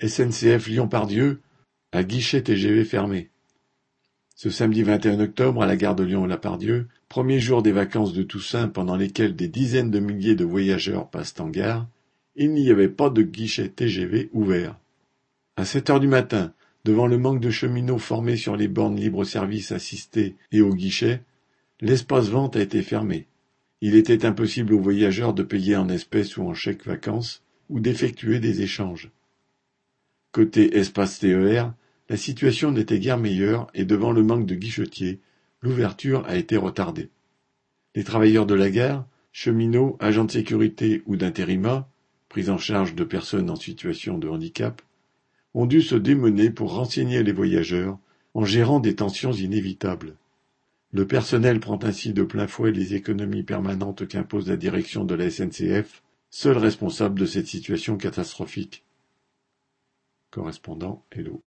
SNCF Lyon-Pardieu à guichet TGV fermé. Ce samedi 21 octobre, à la gare de Lyon-Lapardieu, premier jour des vacances de Toussaint pendant lesquelles des dizaines de milliers de voyageurs passent en gare, il n'y avait pas de guichet TGV ouvert. À sept heures du matin, devant le manque de cheminots formés sur les bornes libre-service assistées et au guichet, l'espace vente a été fermé. Il était impossible aux voyageurs de payer en espèces ou en chèques vacances ou d'effectuer des échanges. Côté espace TER, la situation n'était guère meilleure et devant le manque de guichetiers, l'ouverture a été retardée. Les travailleurs de la gare, cheminots, agents de sécurité ou d'intérimats, pris en charge de personnes en situation de handicap, ont dû se démener pour renseigner les voyageurs en gérant des tensions inévitables. Le personnel prend ainsi de plein fouet les économies permanentes qu'impose la direction de la SNCF, seul responsable de cette situation catastrophique. Correspondant Hello.